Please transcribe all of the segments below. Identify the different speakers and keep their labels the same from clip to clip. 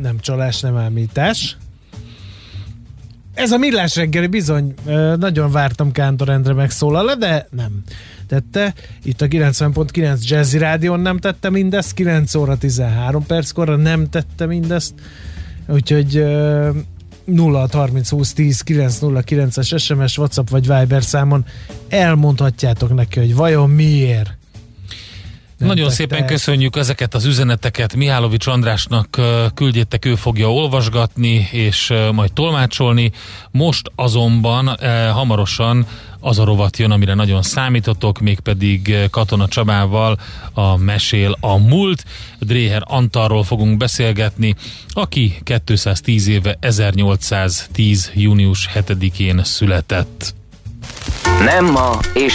Speaker 1: nem csalás, nem ámítás. Ez a millás reggeli bizony, nagyon vártam Kántor Endre megszólal de nem tette. Itt a 90.9 Jazzy Rádion nem tette mindezt, 9 óra 13 perckor nem tette mindezt. Úgyhogy 0 30 20 10 909 es SMS, WhatsApp vagy Viber számon elmondhatjátok neki, hogy vajon miért
Speaker 2: nagyon szépen köszönjük ezeket az üzeneteket. Mihálovics Andrásnak küldjétek, ő fogja olvasgatni és majd tolmácsolni. Most azonban hamarosan az a rovat jön, amire nagyon számítotok, mégpedig Katona Csabával a Mesél a múlt. Dréher Antarról fogunk beszélgetni, aki 210 éve 1810. június 7-én született.
Speaker 3: Nem ma, és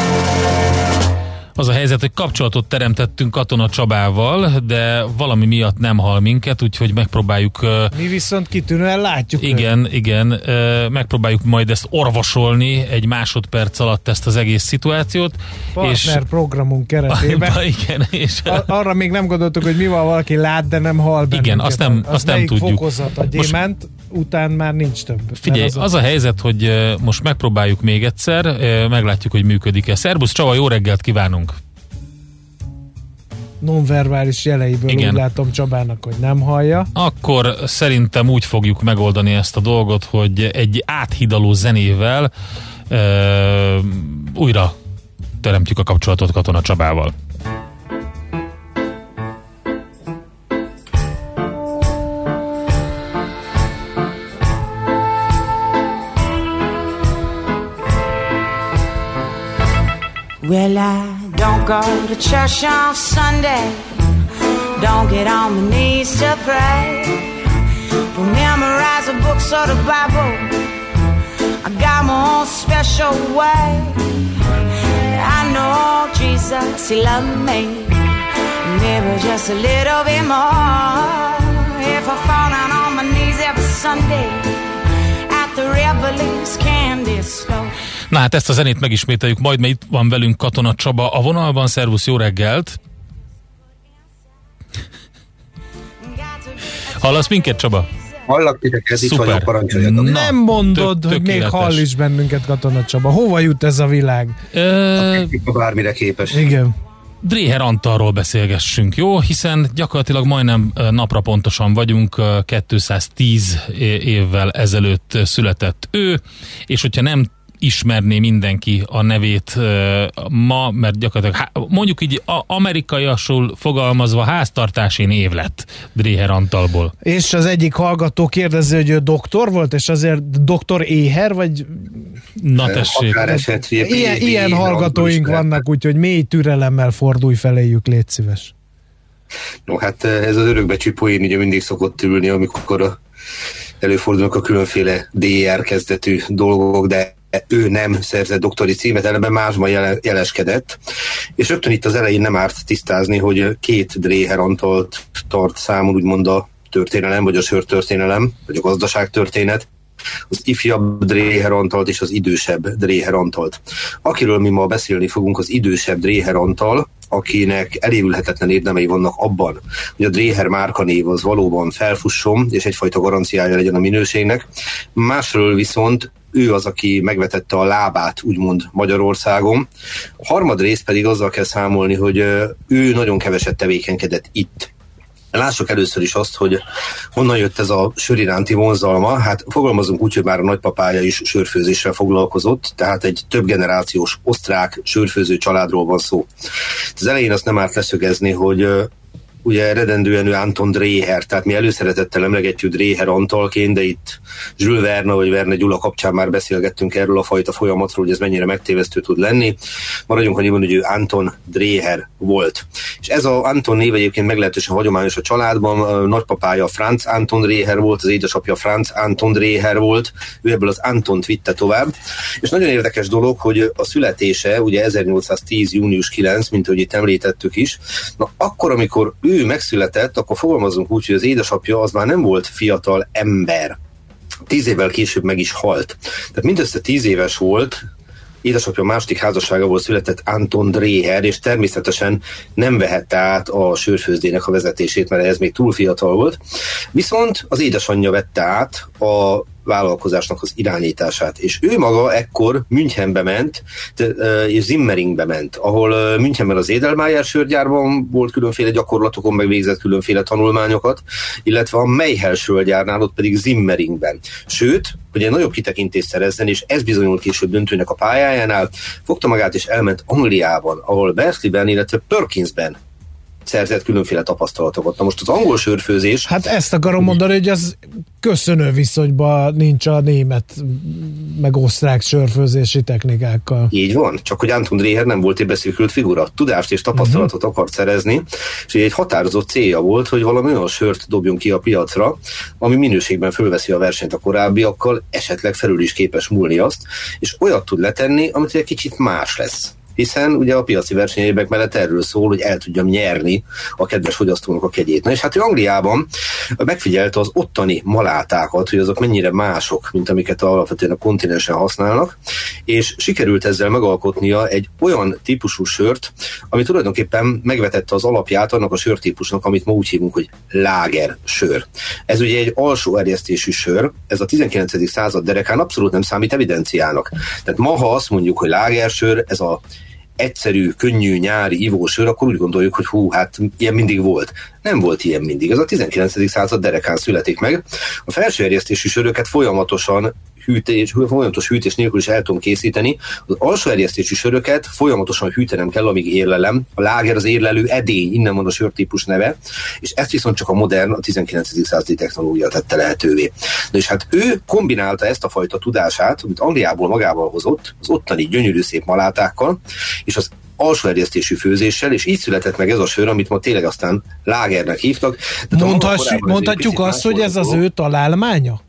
Speaker 2: Az a helyzet, hogy kapcsolatot teremtettünk Katona Csabával, de valami miatt nem hal minket, úgyhogy megpróbáljuk...
Speaker 1: Mi viszont kitűnően látjuk.
Speaker 2: Igen, őt. igen, megpróbáljuk majd ezt orvosolni egy másodperc alatt ezt az egész szituációt.
Speaker 1: Partner és programunk keretében.
Speaker 2: igen, és
Speaker 1: arra még nem gondoltuk, hogy mi van, valaki lát, de nem hal bennünket.
Speaker 2: Igen, azt nem, az azt nem tudjuk.
Speaker 1: fokozat a gyémánt, most, után már nincs több.
Speaker 2: Figyelj, az, az a helyzet, hogy most megpróbáljuk még egyszer, meglátjuk, hogy működik-e. Szerbusz Csava, jó reggelt kívánunk!
Speaker 1: nonverbális jeleiből Igen. úgy látom Csabának, hogy nem hallja.
Speaker 2: Akkor szerintem úgy fogjuk megoldani ezt a dolgot, hogy egy áthidaló zenével ö, újra teremtjük a kapcsolatot Katona Csabával. Well, I Don't go to church on Sunday. Don't get on my knees to pray. Don't memorize the books or the Bible. I got my own special way. I know Jesus, He loved me. Maybe just a little bit more. If I fall down on my knees every Sunday at the Revelings Candy Store. Na hát ezt a zenét megismételjük majd, mert itt van velünk Katona Csaba a vonalban. Szervusz, jó reggelt! Hallasz minket, Csaba?
Speaker 4: Hallak titeket, itt vagyok, parancsoljatok.
Speaker 1: Nem mondod, tök, hogy még hall is bennünket Katona Csaba. Hova jut ez a világ?
Speaker 4: Ö... A bármire képes.
Speaker 1: Igen.
Speaker 2: Dréher Antalról beszélgessünk, jó? Hiszen gyakorlatilag majdnem napra pontosan vagyunk, 210 évvel ezelőtt született ő, és hogyha nem ismerné mindenki a nevét ma, mert gyakorlatilag mondjuk így amerikaiasul fogalmazva háztartási név lett Dréher Antalból.
Speaker 1: És az egyik hallgató kérdezi, hogy ő doktor volt, és azért doktor Éher, vagy...
Speaker 2: Na tessék.
Speaker 4: Eset,
Speaker 1: ilyen, ilyen hallgatóink vannak, úgyhogy mély türelemmel fordulj feléjük, légy szíves.
Speaker 4: No, hát ez az örökbecsű poén ugye mindig szokott ülni, amikor a előfordulnak a különféle DR kezdetű dolgok, de ő nem szerzett doktori címet, ellenben másban jeleskedett, és rögtön itt az elején nem árt tisztázni, hogy két Dréher Antolt tart számon úgymond a történelem, vagy a sörtörténelem, vagy a gazdaságtörténet, az ifjabb Dréher Antolt és az idősebb Dréher Antolt. Akiről mi ma beszélni fogunk, az idősebb Dréher Antal, akinek elévülhetetlen érdemei vannak abban, hogy a Dréher márkanév az valóban felfusson, és egyfajta garanciája legyen a minőségnek. Másról viszont ő az, aki megvetette a lábát, úgymond Magyarországon. A harmad rész pedig azzal kell számolni, hogy ő nagyon keveset tevékenykedett itt Lássuk először is azt, hogy honnan jött ez a sör iránti vonzalma. Hát fogalmazunk úgy, hogy már a nagypapája is sörfőzéssel foglalkozott, tehát egy több generációs osztrák sörfőző családról van szó. Az elején azt nem árt leszögezni, hogy ugye eredendően ő Anton Dreher, tehát mi előszeretettel emlegetjük Dreher Antalként, de itt Jules Verne vagy Verne Gyula kapcsán már beszélgettünk erről a fajta folyamatról, hogy ez mennyire megtévesztő tud lenni. Maradjunk annyiban, hogy ő Anton Dreher volt. És ez a Anton név egyébként meglehetősen hagyományos a családban. A nagypapája Franz Anton Dreher volt, az édesapja Franz Anton Dreher volt, ő ebből az Antont vitte tovább. És nagyon érdekes dolog, hogy a születése, ugye 1810. június 9, mint hogy itt említettük is, na akkor, amikor ő ő megszületett, akkor fogalmazunk úgy, hogy az édesapja az már nem volt fiatal ember. Tíz évvel később meg is halt. Tehát mindössze tíz éves volt, édesapja második házasságából született Anton Dreher, és természetesen nem vehette át a sörfőzdének a vezetését, mert ez még túl fiatal volt. Viszont az édesanyja vette át a vállalkozásnak az irányítását. És ő maga ekkor Münchenbe ment, és Zimmeringbe ment, ahol Münchenben az Edelmeier sörgyárban volt különféle gyakorlatokon, meg végzett különféle tanulmányokat, illetve a Meichel sörgyárnál, ott pedig Zimmeringben. Sőt, hogy egy nagyobb kitekintést szerezzen, és ez bizonyult később döntőnek a pályájánál, fogta magát és elment Angliában, ahol Berkeleyben, illetve Perkinsben szerzett különféle tapasztalatokat. Na most az angol sörfőzés...
Speaker 1: Hát ezt akarom mondani, hogy az köszönő viszonyban nincs a német meg osztrák sörfőzési technikákkal.
Speaker 4: Így van, csak hogy Anton Dreher nem volt egy beszűkült figura. Tudást és tapasztalatot uh-huh. akart szerezni, és egy határozott célja volt, hogy valami olyan sört dobjon ki a piacra, ami minőségben fölveszi a versenyt a korábbiakkal, esetleg felül is képes múlni azt, és olyat tud letenni, amit egy kicsit más lesz hiszen ugye a piaci versenyébek mellett erről szól, hogy el tudjam nyerni a kedves fogyasztónak a kegyét. Na és hát ő Angliában megfigyelte az ottani malátákat, hogy azok mennyire mások, mint amiket alapvetően a kontinensen használnak, és sikerült ezzel megalkotnia egy olyan típusú sört, ami tulajdonképpen megvetette az alapját annak a sörtípusnak, amit ma úgy hívunk, hogy láger sör. Ez ugye egy alsó erjesztésű sör, ez a 19. század derekán abszolút nem számít evidenciának. Tehát ma, ha azt mondjuk, hogy lágersör, ez a egyszerű, könnyű nyári ivósör, akkor úgy gondoljuk, hogy hú, hát ilyen mindig volt. Nem volt ilyen mindig. Ez a 19. század derekán születik meg. A felső erjesztésű söröket folyamatosan hűtés, folyamatos hűtés nélkül is el tudom készíteni. Az alsó erjesztésű söröket folyamatosan hűtenem kell, amíg érlelem. A láger az érlelő edény, innen van a sörtípus neve, és ezt viszont csak a modern, a 19. századi technológia tette lehetővé. Na és hát ő kombinálta ezt a fajta tudását, amit Angliából magával hozott, az ottani gyönyörű szép malátákkal, és az alsó erjesztésű főzéssel, és így született meg ez a sör, amit ma tényleg aztán lágernek hívtak.
Speaker 1: Mondhass, mondhatjuk azt, hogy ez az ő találmánya?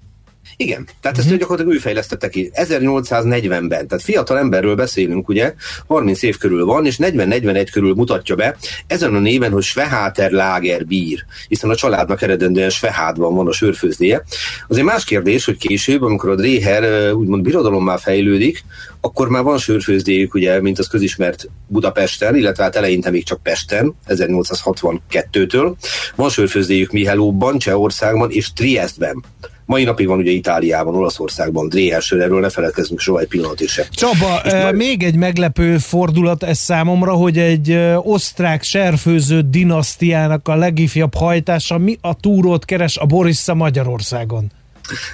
Speaker 4: Igen, tehát ezt uh-huh. gyakorlatilag ő fejlesztette ki 1840-ben, tehát fiatal emberről beszélünk, ugye, 30 év körül van, és 40-41 körül mutatja be ezen a néven, hogy Sveháter Lager bír, hiszen a családnak eredendően Svehádban van a sörfőzdéje. Azért más kérdés, hogy később, amikor a Dréher úgymond birodalommá fejlődik, akkor már van sörfőzdéjük, ugye, mint az közismert Budapesten, illetve hát eleinte még csak Pesten, 1862-től. Van sörfőzdéjük Mihelóban, Csehországban és Triestben. Mai napig van ugye Itáliában, Olaszországban, Dréhelsőr, erről ne feledkezzünk soha egy pillanatig sem.
Speaker 1: Csaba, e, még egy meglepő fordulat ez számomra, hogy egy e, osztrák serfőző dinasztiának a legifjabb hajtása mi a túrót keres a Borissa Magyarországon?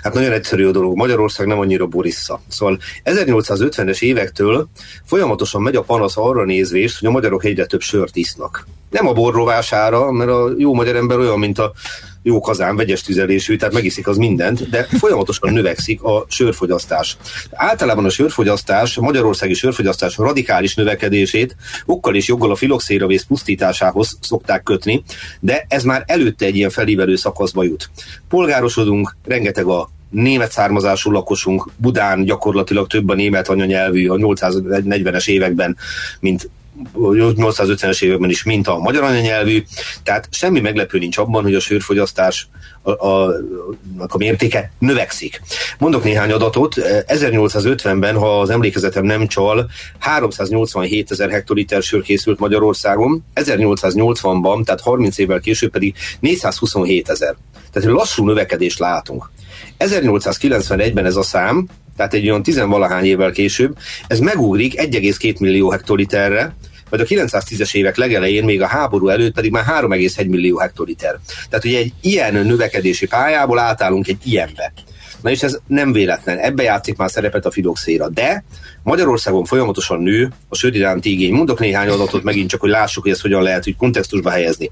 Speaker 4: Hát nagyon egyszerű a dolog. Magyarország nem annyira Borissa. Szóval 1850-es évektől folyamatosan megy a panasz arra nézvést, hogy a magyarok egyre több sört isznak. Nem a borrovására, mert a jó magyar ember olyan, mint a jó kazán, vegyes tüzelésű, tehát megiszik az mindent, de folyamatosan növekszik a sörfogyasztás. Általában a sörfogyasztás, a magyarországi sörfogyasztás radikális növekedését okkal és joggal a filoxéravész pusztításához szokták kötni, de ez már előtte egy ilyen felívelő szakaszba jut. Polgárosodunk, rengeteg a német származású lakosunk, Budán gyakorlatilag több a német anyanyelvű a 840-es években, mint 850-es években is, mint a magyar anyanyelvű, tehát semmi meglepő nincs abban, hogy a sörfogyasztás a, a, a mértéke növekszik. Mondok néhány adatot. 1850-ben, ha az emlékezetem nem csal, 387 ezer hektoliter sör készült Magyarországon, 1880-ban, tehát 30 évvel később pedig 427 ezer. Tehát lassú növekedést látunk. 1891-ben ez a szám, tehát egy olyan tizenvalahány évvel később, ez megugrik 1,2 millió hektoliterre, majd a 910-es évek legelején, még a háború előtt pedig már 3,1 millió hektoliter. Tehát ugye egy ilyen növekedési pályából átállunk egy ilyenbe. Na és ez nem véletlen, ebbe játszik már szerepet a filoxéra, de Magyarországon folyamatosan nő a sör iránti igény. Mondok néhány adatot megint csak, hogy lássuk, hogy ezt hogyan lehet hogy kontextusba helyezni.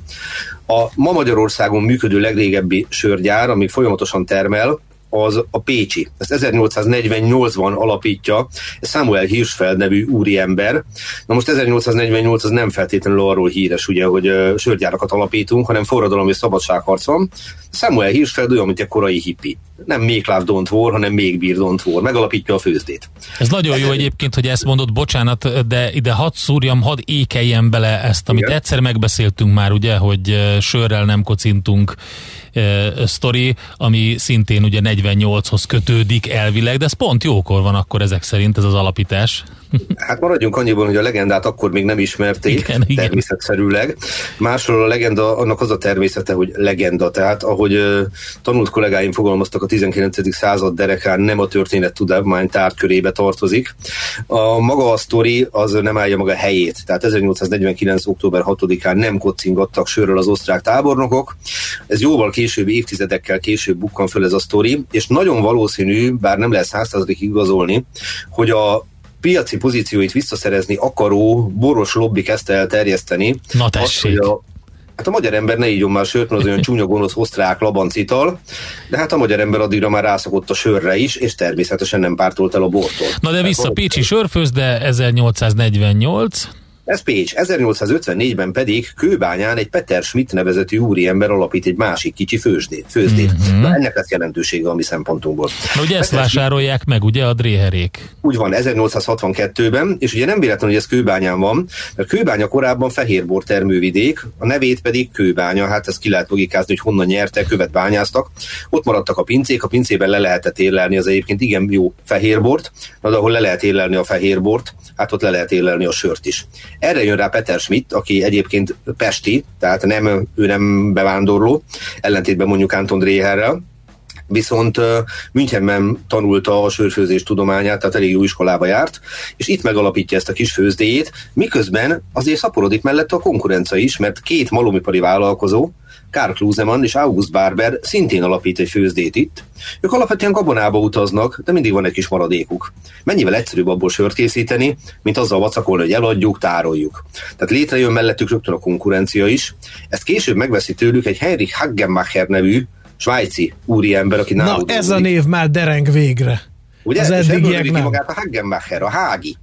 Speaker 4: A ma Magyarországon működő legrégebbi sörgyár, ami folyamatosan termel, az a Pécsi. Ezt 1848-ban alapítja Samuel Hirschfeld nevű úriember. Na most 1848 az nem feltétlenül arról híres, ugye, hogy sörgyárakat alapítunk, hanem forradalom és szabadságharc van. Samuel Hirschfeld olyan, mint egy korai hippi. Nem még Love Don't War, hanem még Beer Don't War. Megalapítja a főzdét.
Speaker 2: Ez nagyon jó egyébként, hogy ezt mondod, bocsánat, de ide hadd szúrjam, hadd ékeljem bele ezt, amit Igen. egyszer megbeszéltünk már, ugye, hogy sörrel nem kocintunk, sztori, ami szintén ugye 48-hoz kötődik elvileg, de ez pont jókor van akkor ezek szerint ez az alapítás.
Speaker 4: Hát maradjunk annyiban, hogy a legendát akkor még nem ismerték, igen, természetszerűleg. Másról a legenda, annak az a természete, hogy legenda, tehát ahogy uh, tanult kollégáim fogalmaztak a 19. század derekán, nem a történet tudomány tárgykörébe tartozik. A maga a sztori az nem állja maga helyét, tehát 1849. október 6-án nem kocingattak sörről az osztrák tábornokok. Ez jóval később, évtizedekkel később bukkan föl ez a sztori, és nagyon valószínű, bár nem lehet százszázalék igazolni, hogy a piaci pozícióit visszaszerezni akaró boros lobby kezdte el terjeszteni.
Speaker 2: Na tessék. Azt, a,
Speaker 4: Hát a magyar ember ne ígyon már sört, mert az olyan csúnya gonosz osztrák labancital, de hát a magyar ember addigra már rászokott a sörre is, és természetesen nem pártolt el a bortól.
Speaker 2: Na de vissza Pécsi sörfőz, de 1848.
Speaker 4: Ez Pécs. 1854-ben pedig Kőbányán egy Peter Schmidt nevezetű úriember alapít egy másik kicsi főzdét. főzdét. Mm-hmm. Na, ennek lesz jelentősége a mi szempontunkból.
Speaker 2: Na, ugye ezt vásárolják meg, ugye a dréherék?
Speaker 4: Úgy van, 1862-ben, és ugye nem véletlen, hogy ez Kőbányán van, mert Kőbánya korábban fehérbor termővidék, a nevét pedig Kőbánya, hát ezt ki lehet logikázni, hogy honnan nyerte, követ bányáztak. Ott maradtak a pincék, a pincében le lehetett érlelni az egyébként igen jó fehérbort, de ahol le lehet érlelni a fehérbort, hát ott le lehet érlelni a sört is. Erre jön rá Peter Schmidt, aki egyébként pesti, tehát nem, ő nem bevándorló, ellentétben mondjuk Anton Dreherrel, viszont Münchenben tanulta a sörfőzés tudományát, tehát elég jó iskolába járt, és itt megalapítja ezt a kis főzdéjét, miközben azért szaporodik mellette a konkurencia is, mert két malomipari vállalkozó, Karl Klusemann és August Barber szintén alapít egy főzdét itt. Ők alapvetően gabonába utaznak, de mindig van egy kis maradékuk. Mennyivel egyszerűbb abból sört készíteni, mint azzal vacakolni, hogy eladjuk, tároljuk. Tehát létrejön mellettük rögtön a konkurencia is. Ezt később megveszi tőlük egy Heinrich Hagenmacher nevű svájci úriember, aki
Speaker 1: Na ez a név már dereng végre.
Speaker 4: Ugye? Az nem. magát a Hagenmacher, a Hági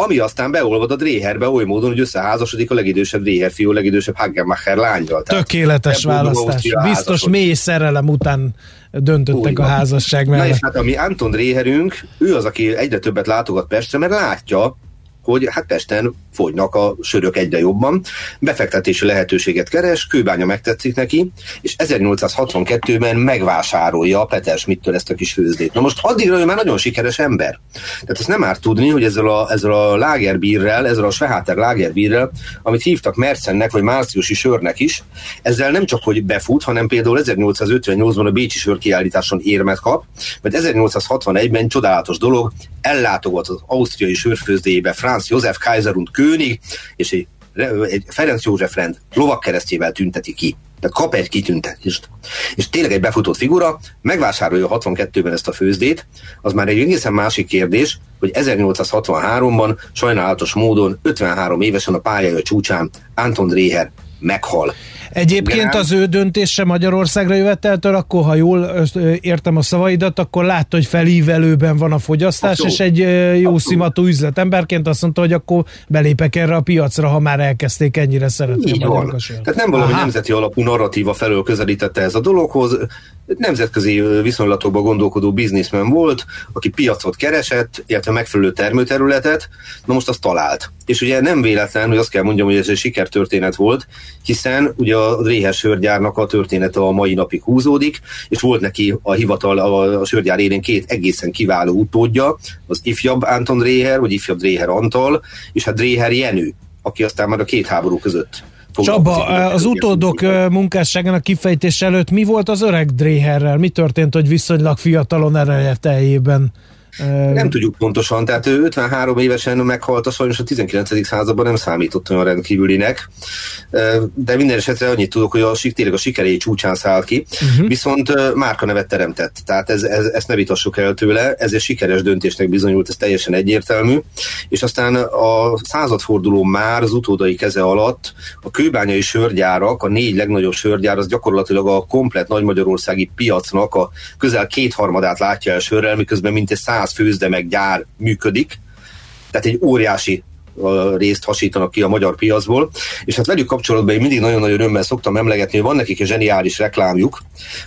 Speaker 4: ami aztán beolvad a Dréherbe oly módon, hogy összeházasodik a legidősebb Dréher fiú, a legidősebb Hagenmacher lányjal.
Speaker 1: Tökéletes választás. Biztos mély szerelem után döntöttek Úgy, a házasság mellett.
Speaker 4: Na és hát ami Anton Dréherünk, ő az, aki egyre többet látogat Pestre, mert látja, hogy hát Pesten fogynak a sörök egyre jobban, befektetési lehetőséget keres, kőbánya megtetszik neki, és 1862-ben megvásárolja a Peter Schmidtől ezt a kis főzdét. Na most addigra ő már nagyon sikeres ember. Tehát ezt nem árt tudni, hogy ezzel a, ezzel a lágerbírrel, ezzel a Sveháter lágerbírrel, amit hívtak Mercennek, vagy márciusi sörnek is, ezzel nem csak, hogy befut, hanem például 1858-ban a Bécsi sörkiállításon érmet kap, mert 1861-ben csodálatos dolog, ellátogat az ausztriai sörfőzdéjébe Franz Josef Kaiser und König, és egy, egy Ferenc József rend lovakkeresztjével tünteti ki. Tehát kap egy kitüntetést. És tényleg egy befutott figura, megvásárolja 62-ben ezt a főzdét, az már egy egészen másik kérdés, hogy 1863-ban sajnálatos módon 53 évesen a pályája csúcsán Anton Dreher meghal.
Speaker 1: Egyébként az ő döntése Magyarországra jöveteltől, akkor ha jól értem a szavaidat, akkor látta, hogy felívelőben van a fogyasztás, Abszolút. és egy jó Abszolút. szimatú üzletemberként azt mondta, hogy akkor belépek erre a piacra, ha már elkezdték ennyire szeretni
Speaker 4: Így a van. Tehát nem valami Aha. nemzeti alapú narratíva felől közelítette ez a dologhoz, nemzetközi viszonylatokban gondolkodó bizniszmen volt, aki piacot keresett, illetve megfelelő termőterületet, na most azt talált. És ugye nem véletlen, hogy azt kell mondjam, hogy ez egy sikertörténet volt, hiszen ugye a Dréher sörgyárnak a története a mai napig húzódik, és volt neki a hivatal, a, sörgyár élén két egészen kiváló utódja, az ifjabb Anton Dréher, vagy ifjabb Dréher Antal, és a Dréher Jenő, aki aztán már a két háború között
Speaker 1: Csaba, az utódok munkásságának kifejtés előtt mi volt az öreg Dréherrel? Mi történt, hogy viszonylag fiatalon erejeteljében
Speaker 4: Nem tudjuk pontosan, tehát ő 53 évesen meghalt, a sajnos a 19. században nem számított olyan rendkívülinek, de minden esetre annyit tudok, hogy a, tényleg a sikeré csúcsán száll ki, uh-huh. viszont márka nevet teremtett, tehát ez, ez, ezt ne vitassuk el tőle, ez egy sikeres döntésnek bizonyult, ez teljesen egyértelmű, és aztán a századforduló már az utódai keze alatt a kőbányai sörgyárak, a négy legnagyobb sörgyár, az gyakorlatilag a komplet nagymagyarországi piacnak a közel kétharmadát látja el sörrel, miközben mintegy száz főzde meg gyár működik, tehát egy óriási részt hasítanak ki a magyar piacból, és hát velük kapcsolatban én mindig nagyon-nagyon örömmel szoktam emlegetni, hogy van nekik egy zseniális reklámjuk,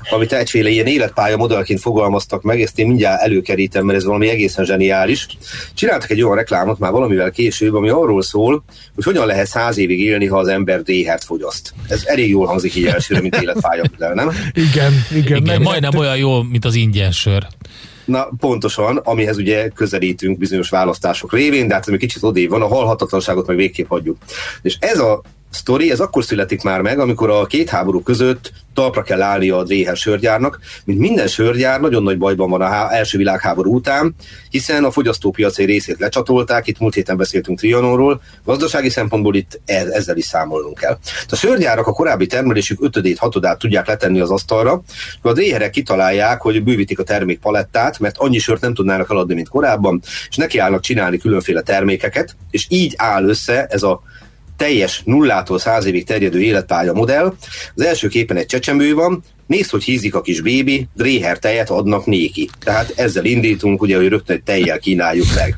Speaker 4: amit egyféle ilyen életpálya modellként fogalmaztak meg, ezt én mindjárt előkerítem, mert ez valami egészen zseniális. Csináltak egy olyan reklámot már valamivel később, ami arról szól, hogy hogyan lehet száz évig élni, ha az ember déhert fogyaszt. Ez elég jól hangzik így elsőre, mint életpálya modell, nem?
Speaker 1: Igen, igen.
Speaker 2: igen majdnem olyan jó, mint az ingyen sör.
Speaker 4: Na, pontosan, amihez ugye közelítünk bizonyos választások révén, de hát ez még kicsit odév van, a halhatatlanságot meg végképp hagyjuk. És ez a sztori, ez akkor születik már meg, amikor a két háború között talpra kell állni a Dréher sörgyárnak, mint minden sörgyár nagyon nagy bajban van a első világháború után, hiszen a fogyasztópiaci részét lecsatolták, itt múlt héten beszéltünk Trianonról, gazdasági szempontból itt e- ezzel is számolnunk kell. A sörgyárak a korábbi termelésük ötödét, hatodát tudják letenni az asztalra, a Dréherek kitalálják, hogy bővítik a termékpalettát, mert annyi sört nem tudnának eladni, mint korábban, és nekiállnak csinálni különféle termékeket, és így áll össze ez a teljes nullától száz évig terjedő életpálya modell. Az első képen egy csecsemő van, nézd, hogy hízik a kis bébi, dréher tejet adnak néki. Tehát ezzel indítunk, ugye, hogy rögtön egy tejjel kínáljuk meg.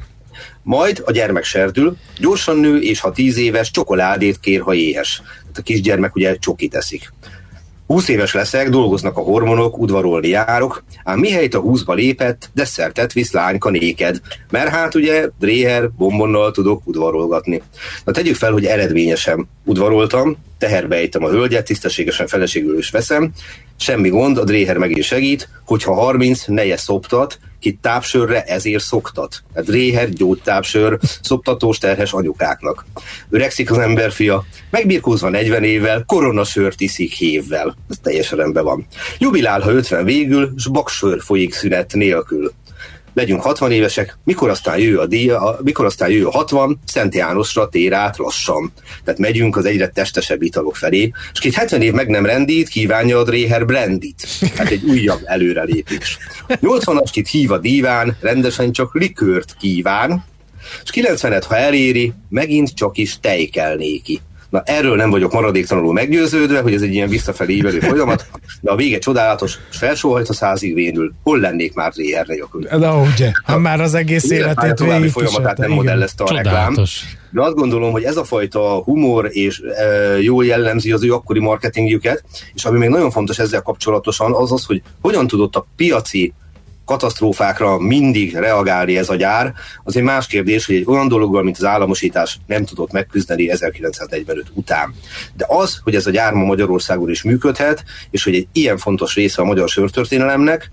Speaker 4: Majd a gyermek serdül, gyorsan nő, és ha tíz éves, csokoládét kér, ha éhes. Tehát a kisgyermek ugye csokit eszik. 20 éves leszek, dolgoznak a hormonok, udvarolni járok, ám mihelyt a húszba lépett, desszertet visz lányka néked, mert hát ugye dréher, bombonnal tudok udvarolgatni. Na tegyük fel, hogy eredményesen udvaroltam, teherbe ejtem a hölgyet, tisztességesen feleségül is veszem, semmi gond, a dréher megint segít, hogyha 30, neje szoptat, ki tápsörre ezért szoktat. A dréher, gyógytápsör, szoptatós terhes anyukáknak. Öregszik az emberfia, megbirkózva 40 évvel, koronasört iszik hévvel. Ez teljesen rendben van. Jubilál, ha 50 végül, s baksör folyik szünet nélkül legyünk 60 évesek, mikor aztán jő a díja, mikor aztán jő a 60, Szent Jánosra tér át lassan. Tehát megyünk az egyre testesebb italok felé, és két 70 év meg nem rendít, kívánja a Dréher Brandit. Hát egy újabb előrelépés. 80-as kit hív a díván, rendesen csak likőrt kíván, és 90-et, ha eléri, megint csak is tej kell néki. Na erről nem vagyok maradéktalanul meggyőződve, hogy ez egy ilyen visszafelé ívelő folyamat, de a vége csodálatos, felsóhajt a százig vénül. Hol lennék már Réher nélkül?
Speaker 1: De ugye, ha már az egész életét végig
Speaker 4: folyamatát nem modellezte a reklám. De azt gondolom, hogy ez a fajta humor és e, jól jellemzi az ő akkori marketingjüket, és ami még nagyon fontos ezzel kapcsolatosan, az az, hogy hogyan tudott a piaci katasztrófákra mindig reagálni ez a gyár, az egy más kérdés, hogy egy olyan dologgal, mint az államosítás nem tudott megküzdeni 1945 után. De az, hogy ez a gyár ma Magyarországon is működhet, és hogy egy ilyen fontos része a magyar sörtörténelemnek,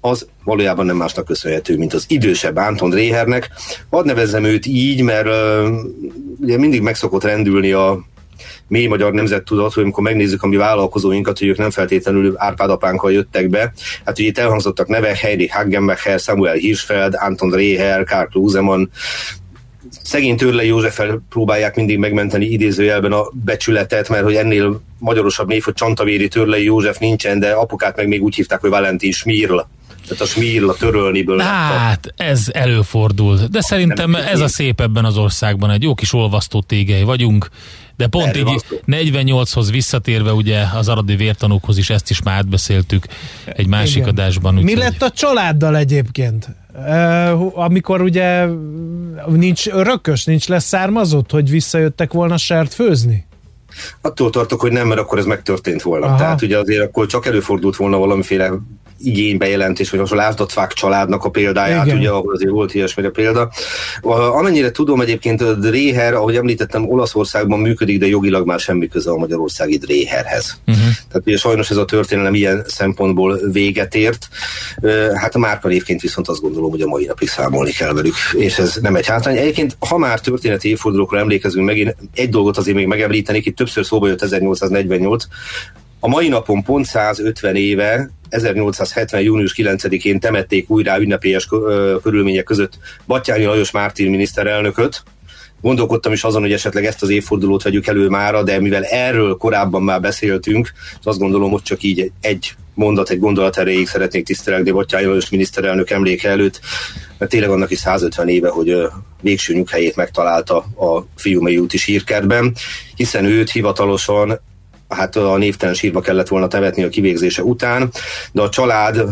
Speaker 4: az valójában nem másnak köszönhető, mint az idősebb Anton Réhernek. Hadd nevezzem őt így, mert uh, ugye mindig megszokott rendülni a mély magyar nemzettudat, hogy amikor megnézzük a mi vállalkozóinkat, hogy ők nem feltétlenül Árpád apánkkal jöttek be. Hát ugye itt elhangzottak nevek, Heidi Hagenbecher, Samuel Hirschfeld, Anton Reher, Karl Klusemann, szegény Törlei Józseffel próbálják mindig megmenteni idézőjelben a becsületet, mert hogy ennél magyarosabb név, hogy Csantavéri Törlei József nincsen, de apukát meg még úgy hívták, hogy Valentin Smirl. Tehát a Smirl, a törölniből.
Speaker 2: Hát, ez előfordul. De szerintem ez a szép ebben az országban. Egy jó kis olvasztó tégely vagyunk. De pont Erre így 48-hoz visszatérve ugye az aradi vértanúkhoz is ezt is már átbeszéltük egy másik Igen. adásban.
Speaker 1: Mi lett a családdal egyébként? Uh, amikor ugye nincs örökös, nincs leszármazott, hogy visszajöttek volna sert főzni?
Speaker 4: Attól tartok, hogy nem, mert akkor ez megtörtént volna. Aha. Tehát ugye azért akkor csak előfordult volna valamiféle igénybejelentés, vagy a Lázdatfák családnak a példáját, Igen. ugye, ahol azért volt ilyesmire példa. Amennyire tudom egyébként a Dréher, ahogy említettem, Olaszországban működik, de jogilag már semmi köze a magyarországi Dréherhez. Uh-huh. Tehát ugye sajnos ez a történelem ilyen szempontból véget ért. Hát a márka névként viszont azt gondolom, hogy a mai napig számolni kell velük, és ez nem egy hátrány. Egyébként, ha már történeti évfordulókra emlékezünk megint, egy dolgot azért még megemlítenék, itt többször szóba jött 1848, a mai napon pont 150 éve 1870. június 9-én temették újra ünnepélyes körülmények között Batyányi Lajos Mártin miniszterelnököt, Gondolkodtam is azon, hogy esetleg ezt az évfordulót vegyük elő mára, de mivel erről korábban már beszéltünk, azt gondolom, hogy csak így egy mondat, egy gondolat erejéig szeretnék tisztelegni Batyányi Lajos miniszterelnök emléke előtt, mert tényleg annak is 150 éve, hogy végső nyughelyét megtalálta a Fiumei úti sírkertben, hiszen őt hivatalosan hát a névtelen sírba kellett volna temetni a kivégzése után, de a család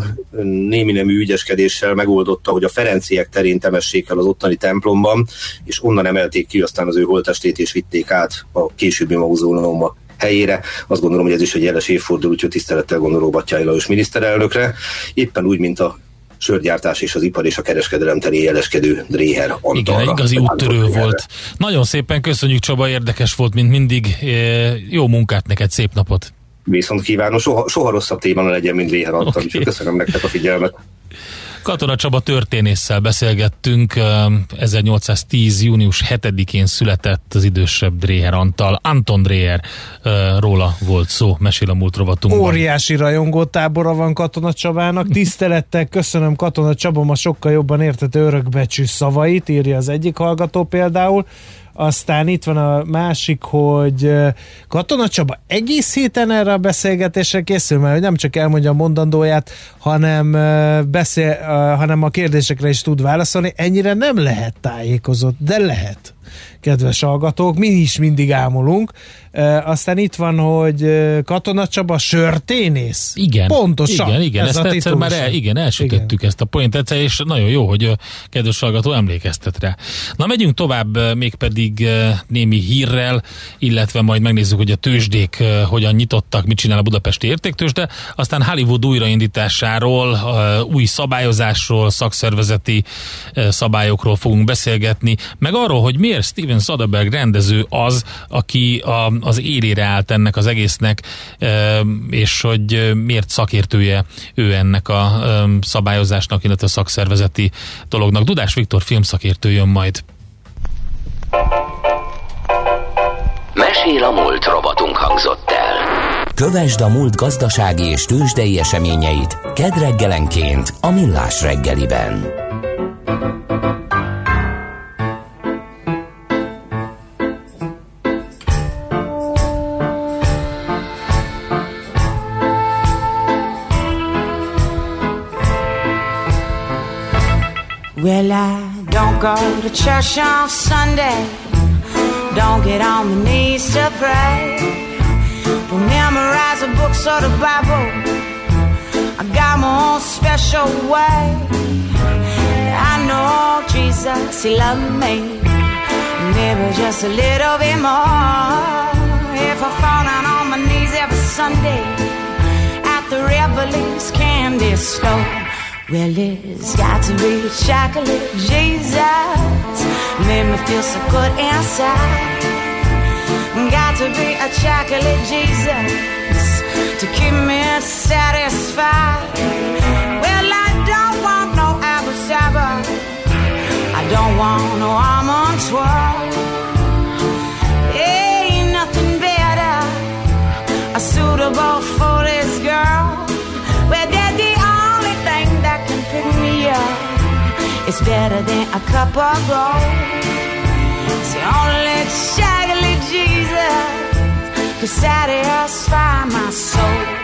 Speaker 4: némi nemű ügyeskedéssel megoldotta, hogy a Ferenciek terén temessék el az ottani templomban, és onnan emelték ki aztán az ő holtestét, és vitték át a későbbi mauzóleumba helyére. Azt gondolom, hogy ez is egy jeles évforduló, úgyhogy tisztelettel gondoló Batyai Lajos miniszterelnökre. Éppen úgy, mint a sörgyártás és az ipar és a kereskedelem terén jeleskedő Dréher Antalra.
Speaker 2: Igen, igazi úttörő volt. Nagyon szépen köszönjük Csaba, érdekes volt, mint mindig. Jó munkát neked, szép napot!
Speaker 4: Viszont kívánom, soha, soha rosszabb téma legyen, mint Dréher Antal, okay. köszönöm nektek a figyelmet.
Speaker 2: Katona Csaba történésszel beszélgettünk, 1810. június 7-én született az idősebb Dréher Antal. Anton Dréher róla volt szó, mesél a múlt rovatunkban.
Speaker 1: Óriási rajongó tábora van Katona Csabának. Tisztelettel köszönöm Katona Csaba ma sokkal jobban értette örökbecsű szavait, írja az egyik hallgató például. Aztán itt van a másik, hogy Katona Csaba egész héten erre a beszélgetésre készül, mert nem csak elmondja a mondandóját, hanem, beszél, hanem a kérdésekre is tud válaszolni. Ennyire nem lehet tájékozott, de lehet kedves hallgatók, mi is mindig ámulunk. E, aztán itt van, hogy Katona Csaba sörténész.
Speaker 2: Igen.
Speaker 1: Pontosan.
Speaker 2: Igen, igen. Ez ezt egyszer már el, igen, elsütöttük igen. ezt a point egyszer, és nagyon jó, hogy a kedves hallgató emlékeztet rá. Na, megyünk tovább, mégpedig némi hírrel, illetve majd megnézzük, hogy a tőzsdék hogyan nyitottak, mit csinál a budapesti értéktőzsde, aztán Hollywood újraindításáról, új szabályozásról, szakszervezeti szabályokról fogunk beszélgetni, meg arról, hogy miért Steven Soderbergh rendező az, aki a, az élére állt ennek az egésznek, és hogy miért szakértője ő ennek a szabályozásnak, illetve a szakszervezeti dolognak. Dudás Viktor filmszakértő jön majd.
Speaker 3: Mesél a múlt robotunk hangzott el. Kövesd a múlt gazdasági és tőzsdei eseményeit kedd reggelenként a Millás reggeliben.
Speaker 5: Go to church on Sunday. Don't get on my knees to pray. Don't memorize a book or the Bible. I got my own special way. I know Jesus, He loved me. Maybe just a little bit more. If I fall down on my knees every Sunday at the Revelings candy store. Well, it's got to be chocolate Jesus. Made me feel so good inside. Got to be a chocolate Jesus to keep me satisfied. Well, I don't want no apple sabba. I don't want no almond twirl. Ain't nothing better, suitable for this girl. It's better than a cup of gold. It's only chocolate Jesus could satisfy my soul.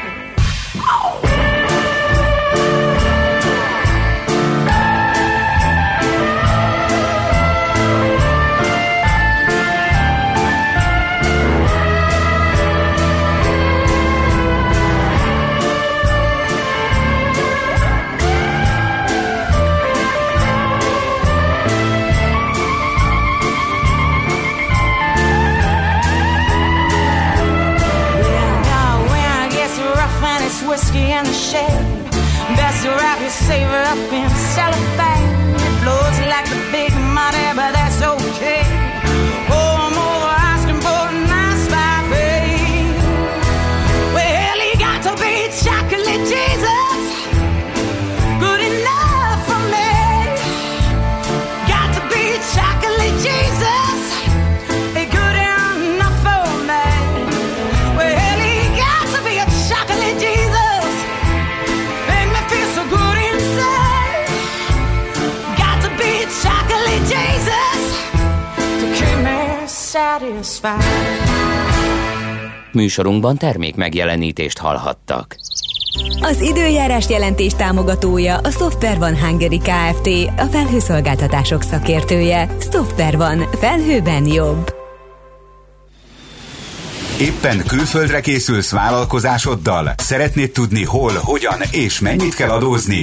Speaker 3: Műsorunkban termék megjelenítést hallhattak.
Speaker 6: Az időjárás jelentés támogatója a Software van Hungary Kft. A felhőszolgáltatások szakértője. Software van. Felhőben jobb.
Speaker 7: Éppen külföldre készülsz vállalkozásoddal? Szeretnéd tudni hol, hogyan és mennyit kell adózni?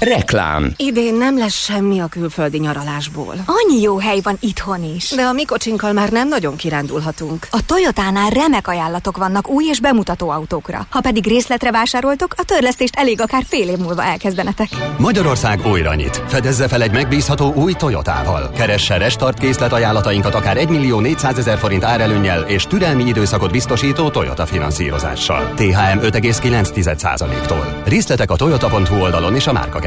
Speaker 3: Reklám.
Speaker 8: Idén nem lesz semmi a külföldi nyaralásból.
Speaker 9: Annyi jó hely van itthon is.
Speaker 8: De a mi kocsinkkal már nem nagyon kirándulhatunk.
Speaker 9: A Toyotánál remek ajánlatok vannak új és bemutató autókra. Ha pedig részletre vásároltok, a törlesztést elég akár fél év múlva elkezdenetek.
Speaker 10: Magyarország újra nyit. Fedezze fel egy megbízható új Toyotával. Keresse restart készlet ajánlatainkat akár 1 millió 400 ezer forint árelőnnyel és türelmi időszakot biztosító Toyota finanszírozással. THM 5,9%-tól. Részletek a toyota.hu oldalon és a márka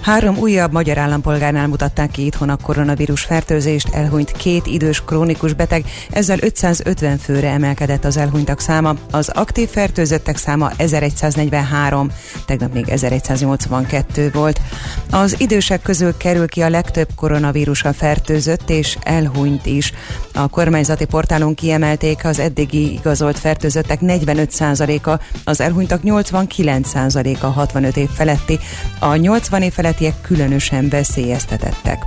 Speaker 11: Három újabb magyar állampolgárnál mutatták ki itthon a koronavírus fertőzést, elhunyt két idős krónikus beteg, ezzel 550 főre emelkedett az elhunytak száma, az aktív fertőzöttek száma 1143, tegnap még 1182 volt. Az idősek közül kerül ki a legtöbb koronavírusa fertőzött és elhunyt is. A kormányzati portálon kiemelték az eddigi igazolt fertőzöttek 45%-a, az elhunytak 89%-a 65 év feletti, a 80 év feletti területiek különösen veszélyeztetettek.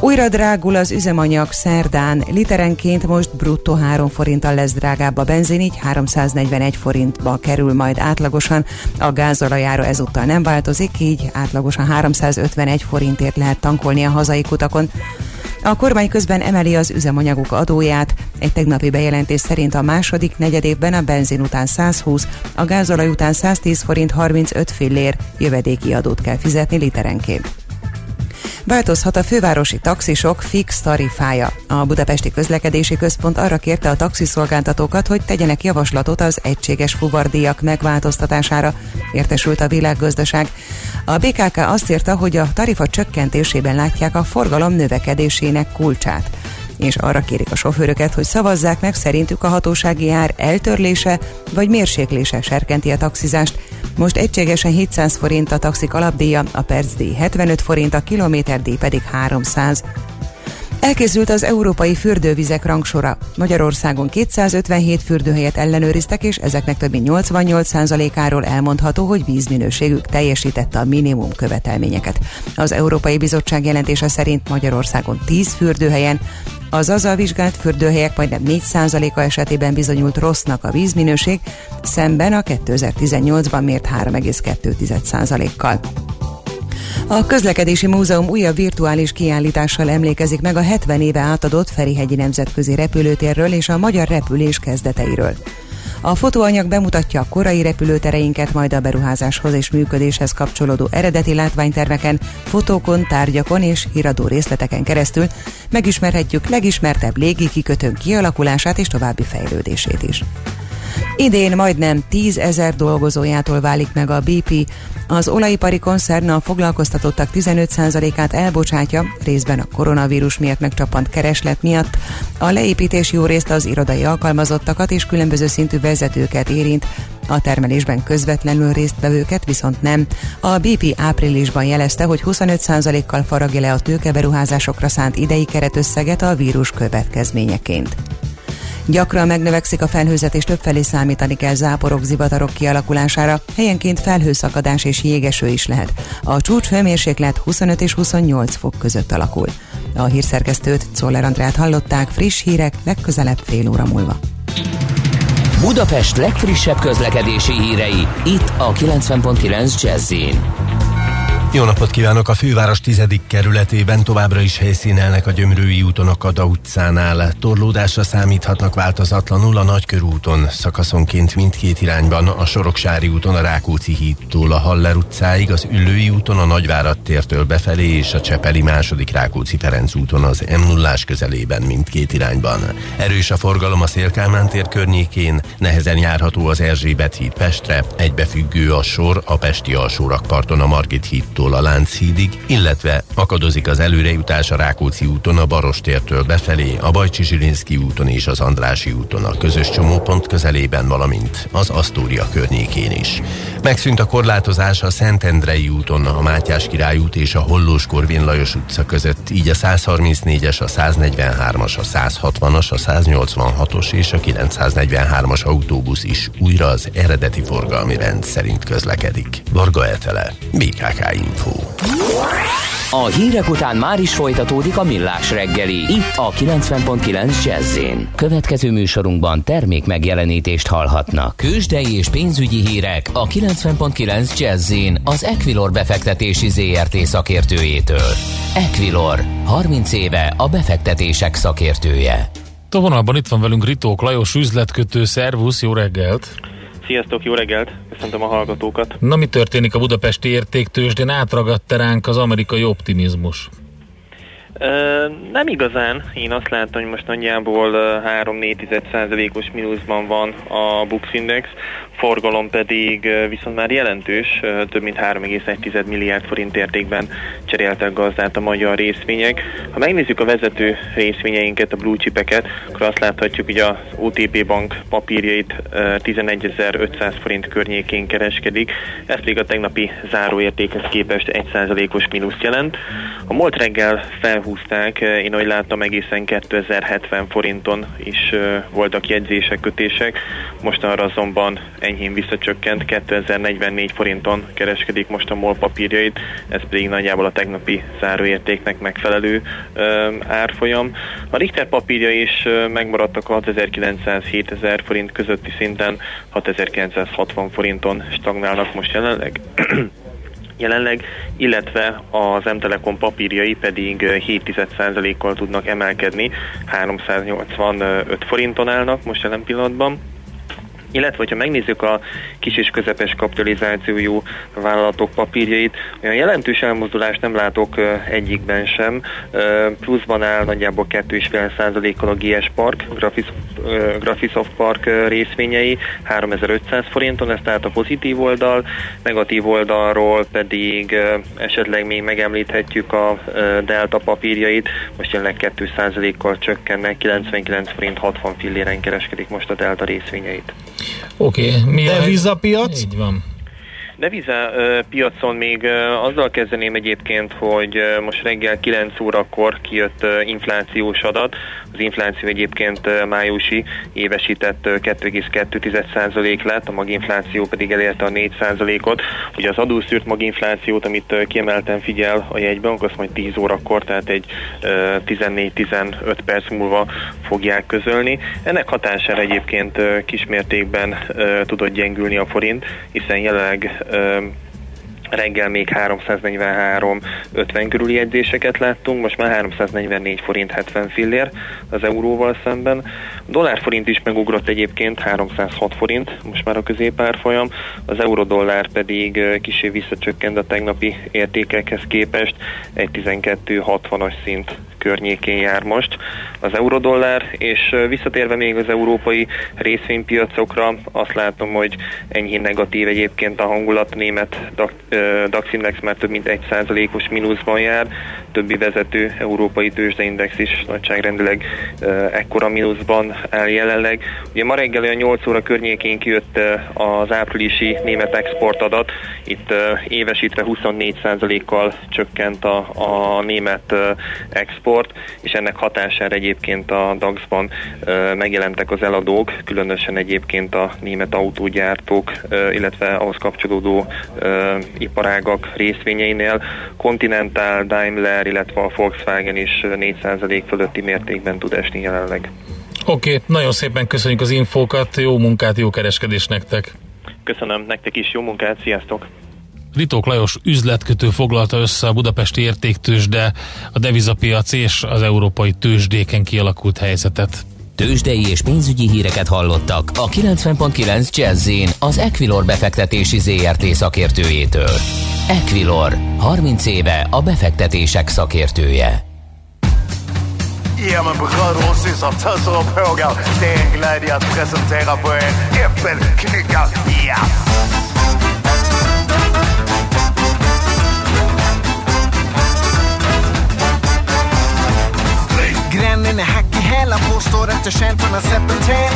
Speaker 11: Újra drágul az üzemanyag szerdán, literenként most bruttó 3 forinttal lesz drágább a benzin, így 341 forintba kerül majd átlagosan. A gázolajára ezúttal nem változik, így átlagosan 351 forintért lehet tankolni a hazai kutakon. A kormány közben emeli az üzemanyagok adóját. Egy tegnapi bejelentés szerint a második negyedévben a benzin után 120, a gázolaj után 110 forint 35 fillér jövedéki adót kell fizetni literenként. Változhat a fővárosi taxisok fix tarifája. A Budapesti Közlekedési Központ arra kérte a taxiszolgáltatókat, hogy tegyenek javaslatot az egységes fuvardíjak megváltoztatására, értesült a világgazdaság. A BKK azt írta, hogy a tarifa csökkentésében látják a forgalom növekedésének kulcsát és arra kérik a sofőröket, hogy szavazzák meg szerintük a hatósági ár eltörlése vagy mérséklése serkenti a taxizást. Most egységesen 700 forint a taxik alapdíja, a percdíj 75 forint, a kilométerdíj pedig 300. Elkészült az európai fürdővizek rangsora. Magyarországon 257 fürdőhelyet ellenőriztek, és ezeknek több mint 88%-áról elmondható, hogy vízminőségük teljesítette a minimum követelményeket. Az Európai Bizottság jelentése szerint Magyarországon 10 fürdőhelyen Azaz a vizsgált fürdőhelyek majdnem 4%-a esetében bizonyult rossznak a vízminőség, szemben a 2018-ban mért 3,2%-kal. A Közlekedési Múzeum újabb virtuális kiállítással emlékezik meg a 70 éve átadott Ferihegyi Nemzetközi Repülőtérről és a magyar repülés kezdeteiről. A fotóanyag bemutatja a korai repülőtereinket, majd a beruházáshoz és működéshez kapcsolódó eredeti látványterveken, fotókon, tárgyakon és híradó részleteken keresztül megismerhetjük legismertebb légi kikötőnk kialakulását és további fejlődését is. Idén majdnem 10 ezer dolgozójától válik meg a BP. Az olajipari koncern a foglalkoztatottak 15%-át elbocsátja, részben a koronavírus miatt megcsapant kereslet miatt. A leépítés jó részt az irodai alkalmazottakat és különböző szintű vezetőket érint, a termelésben közvetlenül résztvevőket viszont nem. A BP áprilisban jelezte, hogy 25%-kal faragja le a tőkeberuházásokra szánt idei keretösszeget a vírus következményeként. Gyakran megnövekszik a felhőzet és többfelé számítani kell záporok, zivatarok kialakulására, helyenként felhőszakadás és jégeső is lehet. A csúcs hőmérséklet 25 és 28 fok között alakul. A hírszerkesztőt, Czoller Andrát hallották, friss hírek legközelebb fél óra múlva.
Speaker 3: Budapest legfrissebb közlekedési hírei, itt a 90.9 jazz
Speaker 12: Jó napot kívánok! A főváros tizedik kerületében továbbra is helyszínelnek a Gyömrői úton a Kada utcánál. Torlódásra számíthatnak változatlanul a Nagykörúton, szakaszonként mindkét irányban, a Soroksári úton a Rákóczi hídtól a Haller utcáig, az Üllői úton a Nagyvárad tértől befelé és a Csepeli második Rákóczi Ferenc úton az m 0 közelében mindkét irányban. Erős a forgalom a Szélkámán tér környékén, nehezen járható az Erzsébet híd Pestre, egybefüggő a sor a Pesti alsórakparton a Margit hídtól úttól a Lánchídig, illetve akadozik az előrejutás a Rákóczi úton a Barostértől befelé, a Bajcsi Zsilinszki úton és az Andrási úton a közös csomópont közelében, valamint az Asztória környékén is. Megszűnt a korlátozás a Szentendrei úton, a Mátyás Király út és a Hollós Korvin Lajos utca között, így a 134-es, a 143-as, a 160-as, a 186-os és a 943-as autóbusz is újra az eredeti forgalmi rend szerint közlekedik. Varga Etele, BKK Info.
Speaker 3: A hírek után már is folytatódik a millás reggeli. Itt a 90.9 jazz Következő műsorunkban termék megjelenítést hallhatnak. Kősdei és pénzügyi hírek a 90.9 jazz az Equilor befektetési ZRT szakértőjétől. Equilor, 30 éve a befektetések szakértője.
Speaker 2: A vonalban itt van velünk Ritók Lajos üzletkötő, szervusz, jó reggelt!
Speaker 13: Sziasztok, jó reggelt! Köszöntöm a hallgatókat!
Speaker 2: Na mi történik a budapesti értéktősdén? Átragadt ránk az amerikai optimizmus?
Speaker 13: Nem igazán. Én azt látom, hogy most nagyjából 3-4%-os mínuszban van a Bux Index, forgalom pedig viszont már jelentős, több mint 3,1 milliárd forint értékben cseréltek gazdát a magyar részvények. Ha megnézzük a vezető részvényeinket, a blue chipeket, akkor azt láthatjuk, hogy az OTP bank papírjait 11.500 forint környékén kereskedik, ez pedig a tegnapi záróértékhez képest 1%-os mínuszt jelent. A múlt reggel felhúzták, én ahogy láttam egészen 2070 forinton is voltak jegyzések, kötések, most arra azonban enyhén visszacsökkent, 2044 forinton kereskedik most a MOL papírjait, ez pedig nagyjából a tegnapi záróértéknek megfelelő árfolyam. A Richter papírja is megmaradtak a 6900-7000 forint közötti szinten, 6960 forinton stagnálnak most jelenleg. Jelenleg, illetve az M-Telekom papírjai pedig 7,1%-kal tudnak emelkedni, 385 forinton állnak most jelen pillanatban illetve hogyha megnézzük a kis és közepes kapitalizációjú vállalatok papírjait, olyan jelentős elmozdulást nem látok egyikben sem. Pluszban áll nagyjából 2,5%-kal a GS Park, Graphisoft Park részvényei 3500 forinton, ez tehát a pozitív oldal, negatív oldalról pedig esetleg még megemlíthetjük a Delta papírjait, most jelenleg 2%-kal csökkennek, 99 forint 60 filléren kereskedik most a Delta részvényeit.
Speaker 2: Oké. Okay. Mi
Speaker 1: Devizapiac?
Speaker 2: Így van.
Speaker 13: Deviza piacon még azzal kezdeném egyébként, hogy most reggel 9 órakor kijött inflációs adat. Az infláció egyébként májusi évesített 2,2% lett, a maginfláció pedig elérte a 4%-ot. Ugye az adószűrt maginflációt, amit kiemelten figyel a jegybank, azt majd 10 órakor, tehát egy 14-15 perc múlva fogják közölni. Ennek hatására egyébként kismértékben tudott gyengülni a forint, hiszen jelenleg Um, reggel még 343-50 körüli jegyzéseket láttunk, most már 344 forint 70 fillér az euróval szemben. A dollár-forint is megugrott egyébként 306 forint, most már a középárfolyam, az euró-dollár pedig kisé visszacsökkent a tegnapi értékekhez képest, egy 12-60-as szint környékén jár most az eurodollár, és visszatérve még az európai részvénypiacokra, azt látom, hogy enyhén negatív egyébként a hangulat német DAX index már több mint 1%-os mínuszban jár, többi vezető európai tőzsdeindex is nagyságrendileg ekkora mínuszban áll jelenleg. Ugye ma reggel olyan 8 óra környékén kijött az áprilisi német exportadat, itt évesítve 24%-kal csökkent a, a német export, és ennek hatására egyébként a DAX-ban megjelentek az eladók, különösen egyébként a német autógyártók, illetve ahhoz kapcsolódó iparágak részvényeinél. Continental, Daimler, illetve a Volkswagen is 4% fölötti mértékben tud esni jelenleg.
Speaker 2: Oké, okay, nagyon szépen köszönjük az infókat, jó munkát, jó kereskedés nektek!
Speaker 13: Köszönöm nektek is, jó munkát, sziasztok!
Speaker 2: Ritók Lajos üzletkötő foglalta össze a budapesti értéktősde, a devizapiac és az európai tőzsdéken kialakult helyzetet.
Speaker 3: Tőzsdei és pénzügyi híreket hallottak a 90.9 jazz az Equilor befektetési ZRT szakértőjétől. Equilor, 30 éve a befektetések szakértője.
Speaker 14: Ge mig bröder och töser och pågar. Det är en glädje att presentera för er Äppelknyckar Jazz.
Speaker 15: Grannen är hack i hälar, påstår att jag själv har släppt en träd.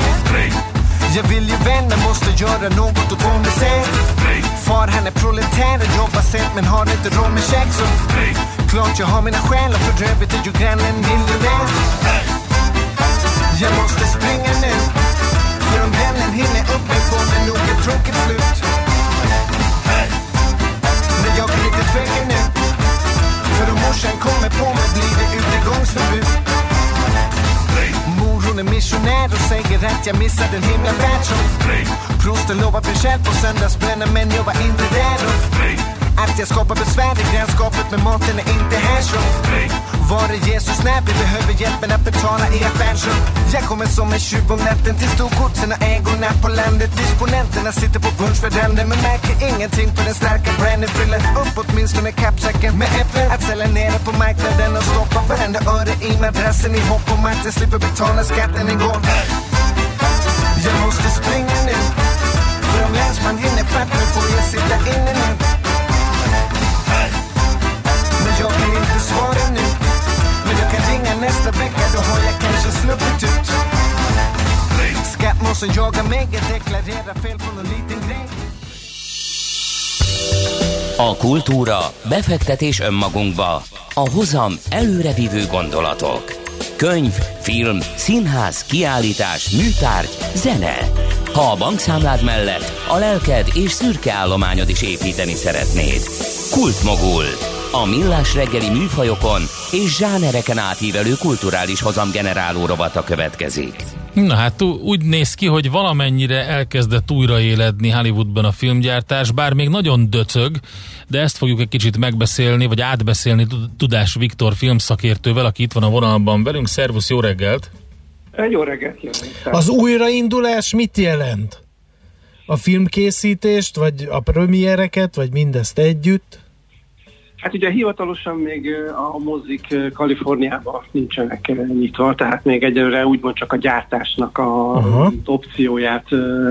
Speaker 15: Jag vill ju vända, måste göra något åt vår misär. Far han är proletär och jobbar sent men har inte råd med käk så klart jag har mina skäl och för övrigt är ju grannen miljonär. Jag måste springa nu, för om vännen hinner upp mig får det nog ett tråkigt slut. Men jag kan inte tveka nu, för om morsan kommer på mig blir det utegångsförbud. Säger att jag missade en himla värld som Prosten lovar bli kär på söndagsbränna men jag var inte där. Spring! att jag skapar besvär i grannskapet med maten är inte här så Var är Jesus när vi behöver hjälpen att betala i affärsrum? Jag kommer som en tjuv om natten till storgodsen och ägorna på landet. Disponenterna sitter på punschföräldern men märker ingenting på den starka branden. Fyller upp åtminstone kappsäcken med äpplen Att sälja nere på marknaden och stoppa varenda öre i madrassen. I hopp om att jag slipper betala skatten igår Jag måste springa nu För om länsman hinner fatt mig får jag sitta inne nu Men jag kan inte svara nu Men jag kan ringa nästa vecka, då har jag kanske sluppit ut Skattmåsen jagar mig, jag deklarerar fel på någon liten grej
Speaker 3: A kultúra, befektetés önmagunkba, a hozam előrevívő gondolatok. Könyv, film, színház, kiállítás, műtárgy, zene. Ha a bankszámlád mellett a lelked és szürke állományod is építeni szeretnéd. Kultmogul. A millás reggeli műfajokon és zsánereken átívelő kulturális hozamgeneráló rovata következik.
Speaker 2: Na hát úgy néz ki, hogy valamennyire elkezdett újraéledni Hollywoodban a filmgyártás, bár még nagyon döcög, de ezt fogjuk egy kicsit megbeszélni, vagy átbeszélni Tudás Viktor filmszakértővel, aki itt van a vonalban velünk. Szervusz, jó reggelt!
Speaker 16: Jó reggelt kívánok!
Speaker 1: Az újraindulás mit jelent? A filmkészítést, vagy a premiereket, vagy mindezt együtt?
Speaker 16: Hát ugye hivatalosan még a mozik Kaliforniában nincsenek nyitva, tehát még egyelőre úgymond csak a gyártásnak a uh-huh. opcióját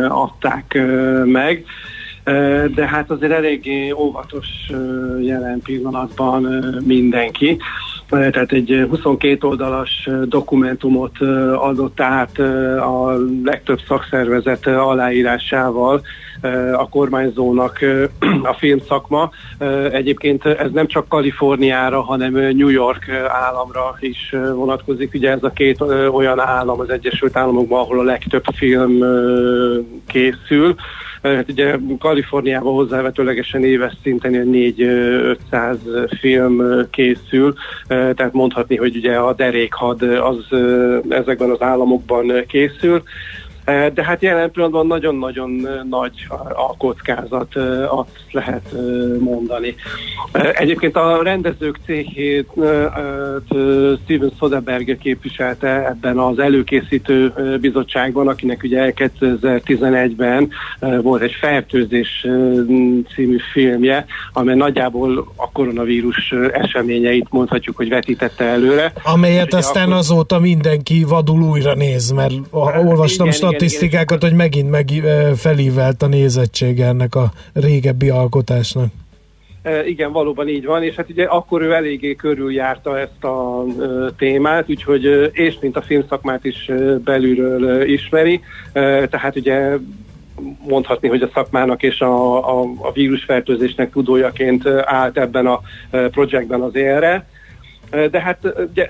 Speaker 16: adták meg. De hát azért eléggé óvatos jelen pillanatban mindenki. Tehát egy 22 oldalas dokumentumot adott át a legtöbb szakszervezet aláírásával a kormányzónak a filmszakma. Egyébként ez nem csak Kaliforniára, hanem New York államra is vonatkozik. Ugye ez a két olyan állam az Egyesült Államokban, ahol a legtöbb film készül. Hát ugye Kaliforniában hozzávetőlegesen éves szinten 4-500 film készül, tehát mondhatni, hogy ugye a derékhad az ezekben az államokban készül. De hát jelen pillanatban nagyon-nagyon nagy a kockázat, azt lehet mondani. Egyébként a rendezők céhét Steven Soderbergh képviselte ebben az előkészítő bizottságban, akinek ugye 2011-ben volt egy Fertőzés című filmje, amely nagyjából a koronavírus eseményeit mondhatjuk, hogy vetítette előre.
Speaker 1: Amelyet aztán akkor... azóta mindenki vadul újra néz, mert olvastam igen, statisztikákat, hogy megint meg felívelt a nézettség ennek a régebbi alkotásnak.
Speaker 16: Igen, valóban így van, és hát ugye akkor ő eléggé körüljárta ezt a témát, úgyhogy, és mint a filmszakmát is belülről ismeri, tehát ugye mondhatni, hogy a szakmának és a, a, a vírusfertőzésnek tudójaként állt ebben a projektben az élre. De hát ugye,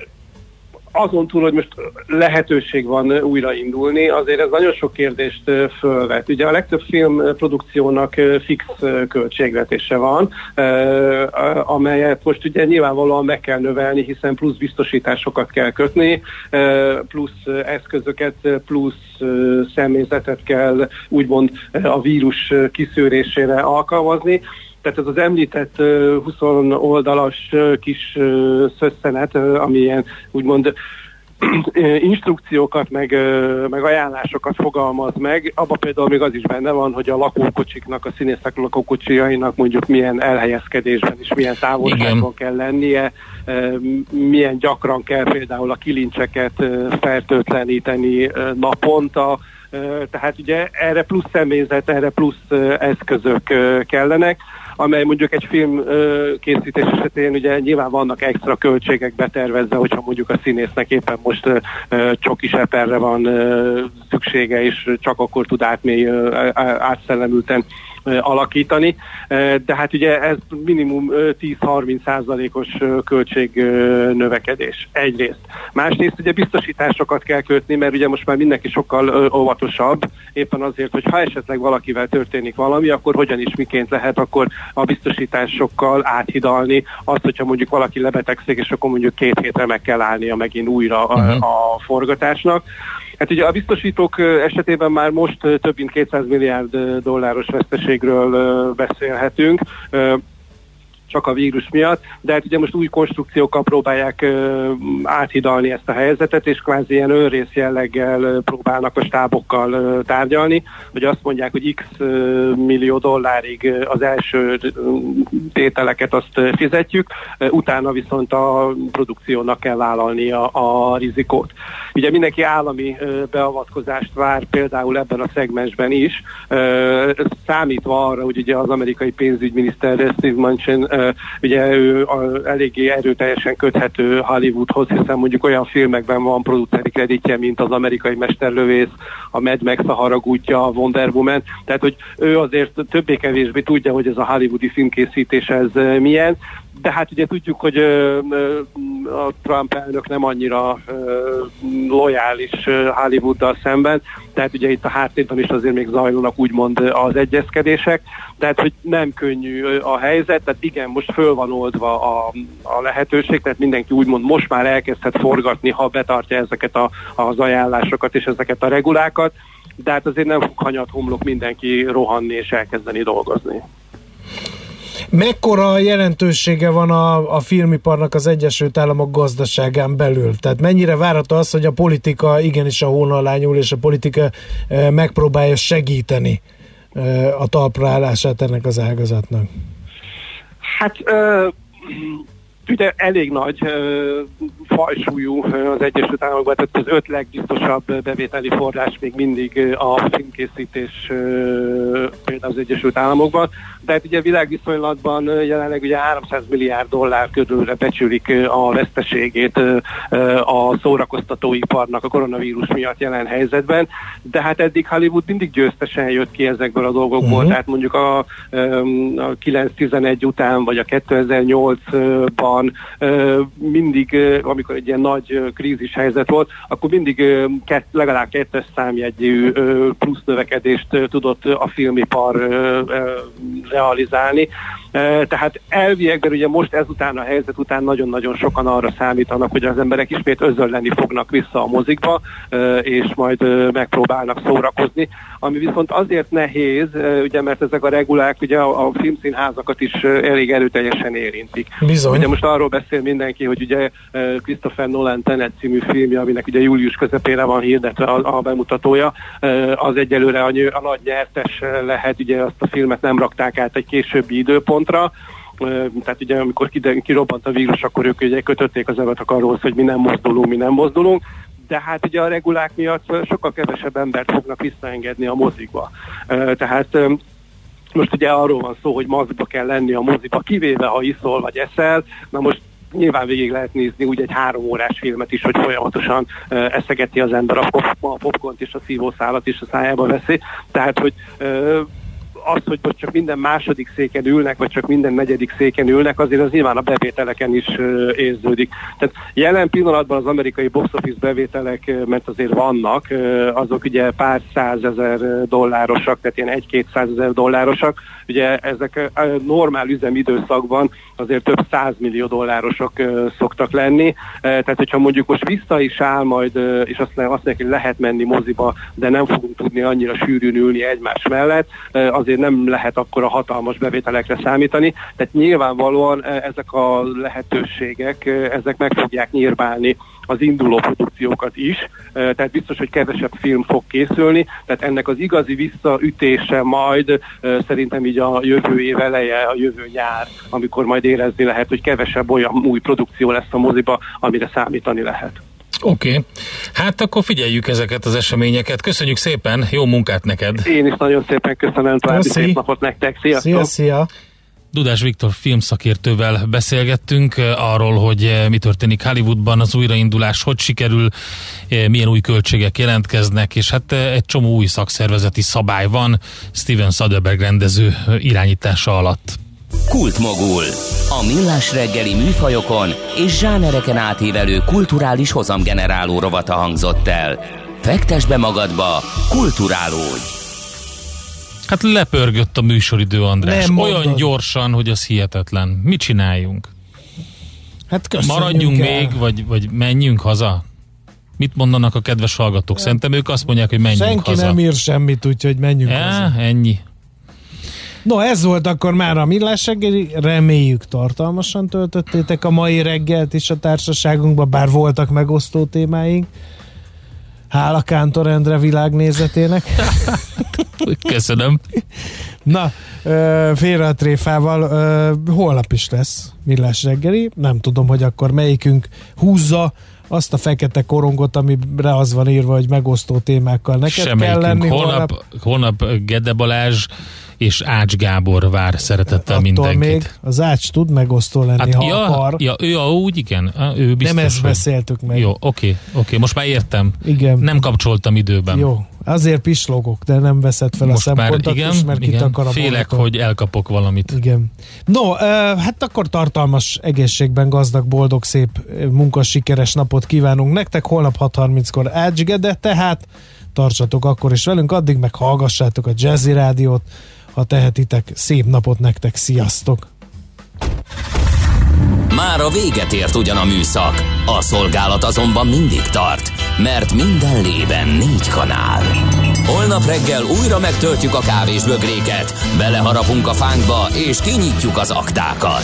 Speaker 16: azon túl, hogy most lehetőség van újraindulni, azért ez nagyon sok kérdést fölvet. Ugye a legtöbb filmprodukciónak fix költségvetése van, amelyet most ugye nyilvánvalóan meg kell növelni, hiszen plusz biztosításokat kell kötni, plusz eszközöket, plusz személyzetet kell úgymond a vírus kiszűrésére alkalmazni, Tehát ez az említett 20 oldalas kis szösszenet, ami ilyen úgymond instrukciókat, meg, meg ajánlásokat fogalmaz meg. Abban például még az is benne van, hogy a lakókocsiknak, a színészek lakókocsiainak mondjuk milyen elhelyezkedésben és milyen távolságban kell lennie, milyen gyakran kell például a kilincseket fertőtleníteni naponta, tehát ugye erre plusz személyzet, erre plusz eszközök kellenek amely mondjuk egy film készítés esetén ugye nyilván vannak extra költségek betervezve, hogyha mondjuk a színésznek éppen most csoki seperre van szüksége, és csak akkor tud átmély, átszellemülten alakítani, de hát ugye ez minimum 10-30 százalékos költség növekedés egyrészt. Másrészt ugye biztosításokat kell kötni, mert ugye most már mindenki sokkal óvatosabb, éppen azért, hogy ha esetleg valakivel történik valami, akkor hogyan is miként lehet akkor a biztosításokkal áthidalni azt, hogyha mondjuk valaki lebetegszik, és akkor mondjuk két hétre meg kell állnia megint újra a, uh-huh. a forgatásnak. Hát ugye a biztosítók esetében már most több mint 200 milliárd dolláros veszteségről beszélhetünk csak a vírus miatt, de hát ugye most új konstrukciókkal próbálják áthidalni ezt a helyzetet, és kvázi ilyen önrész jelleggel próbálnak a stábokkal tárgyalni, hogy azt mondják, hogy x millió dollárig az első tételeket azt fizetjük, utána viszont a produkciónak kell vállalni a, a rizikót. Ugye mindenki állami beavatkozást vár például ebben a szegmensben is, számítva arra, hogy ugye az amerikai pénzügyminiszter Steve Manchin ugye ő eléggé erőteljesen köthető Hollywoodhoz, hiszen mondjuk olyan filmekben van produceri kreditje, mint az amerikai mesterlövész, a Mad Max, a haragútja, a Wonder Woman, tehát hogy ő azért többé-kevésbé tudja, hogy ez a hollywoodi filmkészítés ez milyen, de hát ugye tudjuk, hogy a Trump elnök nem annyira lojális Hollywooddal szemben, tehát ugye itt a háttérben is azért még zajlanak úgymond az egyezkedések, tehát hogy nem könnyű a helyzet, tehát igen, most föl van oldva a, a lehetőség, tehát mindenki úgymond most már elkezdhet forgatni, ha betartja ezeket a, az ajánlásokat és ezeket a regulákat, de hát azért nem fog hanyat homlok mindenki rohanni és elkezdeni dolgozni.
Speaker 1: Mekkora jelentősége van a, a filmiparnak az Egyesült Államok gazdaságán belül? Tehát mennyire várható az, hogy a politika igenis a hóna nyúl, és a politika e, megpróbálja segíteni e, a talpra állását ennek az ágazatnak?
Speaker 16: Hát ö, ugye elég nagy ö, fajsúlyú az Egyesült Államokban, tehát az öt legbiztosabb bevételi forrás még mindig a filmkészítés ö, például az Egyesült Államokban tehát ugye világviszonylatban jelenleg ugye 300 milliárd dollár körülre becsülik a veszteségét a szórakoztatóiparnak a koronavírus miatt jelen helyzetben, de hát eddig Hollywood mindig győztesen jött ki ezekből a dolgokból, uh-huh. tehát mondjuk a, a 9-11 után, vagy a 2008-ban mindig, amikor egy ilyen nagy krízis helyzet volt, akkor mindig kett, legalább kettes számjegyű plusz növekedést tudott a filmipar realizálni. Tehát elviekben ugye most ezután a helyzet után nagyon-nagyon sokan arra számítanak, hogy az emberek ismét özölleni fognak vissza a mozikba, és majd megpróbálnak szórakozni, ami viszont azért nehéz, ugye mert ezek a regulák ugye a, a filmszínházakat is elég erőteljesen érintik.
Speaker 1: Bizony.
Speaker 16: Ugye most arról beszél mindenki, hogy ugye Christopher Nolan Tenet című filmje, aminek ugye július közepére van hirdetve a, a bemutatója, az egyelőre a, a nagy nyertes lehet, ugye azt a filmet nem rakták át egy későbbi időpontra, tehát ugye amikor kirobbant a vírus, akkor ők ugye kötötték az evet arról, hogy mi nem mozdulunk, mi nem mozdulunk, de hát ugye a regulák miatt sokkal kevesebb embert fognak visszaengedni a mozikba. Tehát most ugye arról van szó, hogy maszkba kell lenni a moziba, kivéve ha iszol vagy eszel, na most nyilván végig lehet nézni úgy egy három órás filmet is, hogy folyamatosan uh, eszegeti az ember a, pop, a popcornt és a szívószálat is a szájába veszi. Tehát, hogy uh, az, hogy most csak minden második széken ülnek, vagy csak minden negyedik széken ülnek, azért az nyilván a bevételeken is érződik. Tehát jelen pillanatban az amerikai box office bevételek, mert azért vannak, azok ugye pár százezer dollárosak, tehát ilyen egy-két százezer dollárosak, ugye ezek normál üzemidőszakban azért több százmillió dollárosok szoktak lenni, tehát hogyha mondjuk most vissza is áll majd, és azt, azt hogy lehet menni moziba, de nem fogunk tudni annyira sűrűn ülni egymás mellett, azért azért nem lehet akkor a hatalmas bevételekre számítani. Tehát nyilvánvalóan ezek a lehetőségek, ezek meg fogják nyírválni az induló produkciókat is, tehát biztos, hogy kevesebb film fog készülni, tehát ennek az igazi visszaütése majd szerintem így a jövő év eleje, a jövő nyár, amikor majd érezni lehet, hogy kevesebb olyan új produkció lesz a moziba, amire számítani lehet.
Speaker 2: Oké, okay. hát akkor figyeljük ezeket az eseményeket. Köszönjük szépen, jó munkát neked!
Speaker 16: Én is nagyon szépen köszönöm, további szép napot nektek, sziasztok!
Speaker 1: Szia, szia!
Speaker 2: Dudás Viktor filmszakértővel beszélgettünk arról, hogy mi történik Hollywoodban, az újraindulás hogy sikerül, milyen új költségek jelentkeznek, és hát egy csomó új szakszervezeti szabály van Steven Soderbergh rendező irányítása alatt.
Speaker 3: Kultmogul. A millás reggeli műfajokon és zsánereken átívelő kulturális hozamgeneráló rovata hangzott el. Fektes be magadba, kulturálódj!
Speaker 2: Hát lepörgött a műsoridő, András. Nem Olyan mondod. gyorsan, hogy az hihetetlen. Mit csináljunk?
Speaker 1: Hát
Speaker 2: Maradjunk
Speaker 1: el.
Speaker 2: még, vagy, vagy menjünk haza? Mit mondanak a kedves hallgatók? Szerintem ők azt mondják, hogy menjünk
Speaker 1: Senki
Speaker 2: haza.
Speaker 1: nem ír semmit, úgyhogy menjünk
Speaker 2: ja,
Speaker 1: haza.
Speaker 2: ennyi.
Speaker 1: No, ez volt akkor már a millás reggeli. Reméljük tartalmasan töltöttétek a mai reggelt is a társaságunkban, bár voltak megosztó témáink. Hála Kántor Endre világnézetének.
Speaker 2: Köszönöm.
Speaker 1: Na, félre a tréfával, holnap is lesz millás reggeli. Nem tudom, hogy akkor melyikünk húzza azt a fekete korongot, amire az van írva, hogy megosztó témákkal neked
Speaker 2: Semmelyikünk.
Speaker 1: kell lenni
Speaker 2: holnap. Holnap, holnap Gede Balázs és Ács Gábor vár szeretettel
Speaker 1: Attól
Speaker 2: mindenkit.
Speaker 1: még az Ács tud megosztó lenni,
Speaker 2: Hát,
Speaker 1: ha
Speaker 2: ja,
Speaker 1: akar.
Speaker 2: ja, ő a, úgy, igen. Ő biztos,
Speaker 1: Nem ezt
Speaker 2: hogy-
Speaker 1: beszéltük meg.
Speaker 2: Jó, oké, oké, most már értem.
Speaker 1: Igen.
Speaker 2: Nem kapcsoltam időben.
Speaker 1: Jó, azért pislogok, de nem veszed fel
Speaker 2: Most
Speaker 1: a szempontot
Speaker 2: igen,
Speaker 1: is, mert
Speaker 2: igen.
Speaker 1: kitakar a
Speaker 2: félek,
Speaker 1: monitor.
Speaker 2: hogy elkapok valamit.
Speaker 1: Igen. No, hát akkor tartalmas, egészségben gazdag, boldog, szép, ö, munkasikeres napot kívánunk nektek. Holnap 6.30-kor Ács Gede, tehát tartsatok akkor is velünk, addig meg hallgassátok a Jazzy Rádiót, ha tehetitek. Szép napot nektek, sziasztok!
Speaker 3: Már a véget ért ugyan a műszak, a szolgálat azonban mindig tart, mert minden lében négy kanál. Holnap reggel újra megtöltjük a kávés bögréket, beleharapunk a fánkba és kinyitjuk az aktákat.